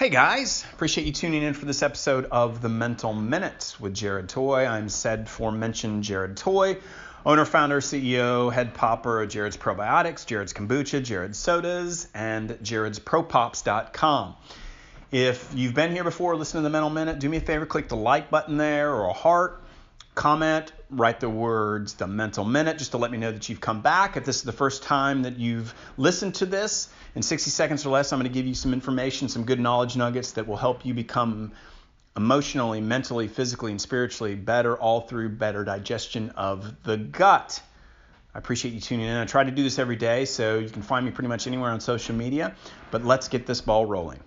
Hey guys, appreciate you tuning in for this episode of the Mental Minute with Jared Toy. I'm said forementioned Jared Toy, owner, founder, CEO, head popper of Jared's Probiotics, Jared's Kombucha, Jared's Sodas, and Jared's Propops.com. If you've been here before, listen to the Mental Minute, do me a favor, click the like button there or a heart, comment, write the words the Mental Minute just to let me know that you've come back. If this is the first time that you've listened to this, in 60 seconds or less, I'm going to give you some information, some good knowledge nuggets that will help you become emotionally, mentally, physically, and spiritually better, all through better digestion of the gut. I appreciate you tuning in. I try to do this every day, so you can find me pretty much anywhere on social media. But let's get this ball rolling.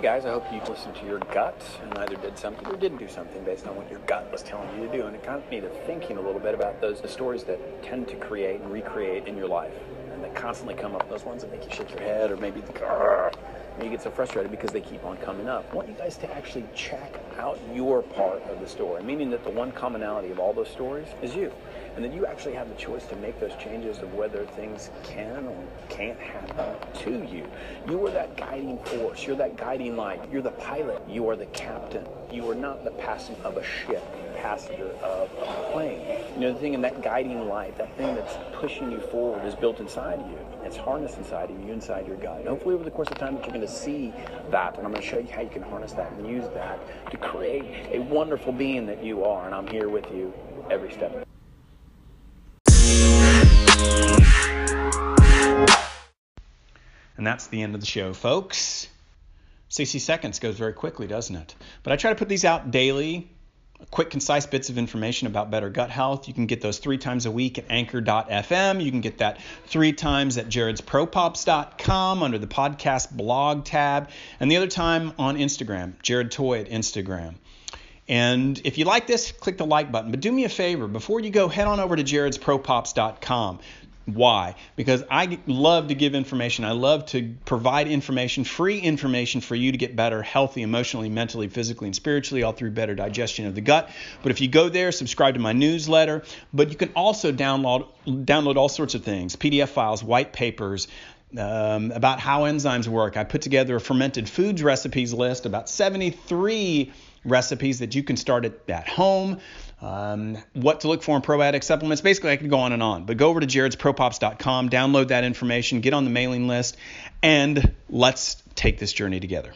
Guys, I hope you listened to your gut and either did something or didn't do something based on what your gut was telling you to do. And it got me to thinking a little bit about those stories that tend to create and recreate in your life and that constantly come up. Those ones that make you shake your head or maybe think, and you get so frustrated because they keep on coming up. I want you guys to actually check out your part of the story, meaning that the one commonality of all those stories is you and then you actually have the choice to make those changes of whether things can or can't happen to you. You are that guiding force. You're that guiding light. You're the pilot. You are the captain. You are not the passenger of a ship, passenger of a plane. You know, the thing in that guiding light, that thing that's pushing you forward is built inside of you. It's harnessed inside of you, inside your gut. And hopefully over the course of time that you're going to see that, and I'm going to show you how you can harness that and use that to create a wonderful being that you are. And I'm here with you every step. And that's the end of the show, folks. 60 seconds goes very quickly, doesn't it? But I try to put these out daily, quick, concise bits of information about better gut health. You can get those three times a week at anchor.fm. You can get that three times at jaredspropops.com under the podcast blog tab, and the other time on Instagram, Jared Toy at Instagram. And if you like this, click the like button. But do me a favor, before you go, head on over to jaredspropops.com. Why? Because I love to give information. I love to provide information, free information for you to get better, healthy, emotionally, mentally, physically, and spiritually, all through better digestion of the gut. But if you go there, subscribe to my newsletter. But you can also download download all sorts of things, PDF files, white papers. Um, about how enzymes work. I put together a fermented foods recipes list, about 73 recipes that you can start at, at home um, what to look for in probiotic supplements. Basically, I could go on and on, but go over to jaredspropops.com, download that information, get on the mailing list, and let's take this journey together.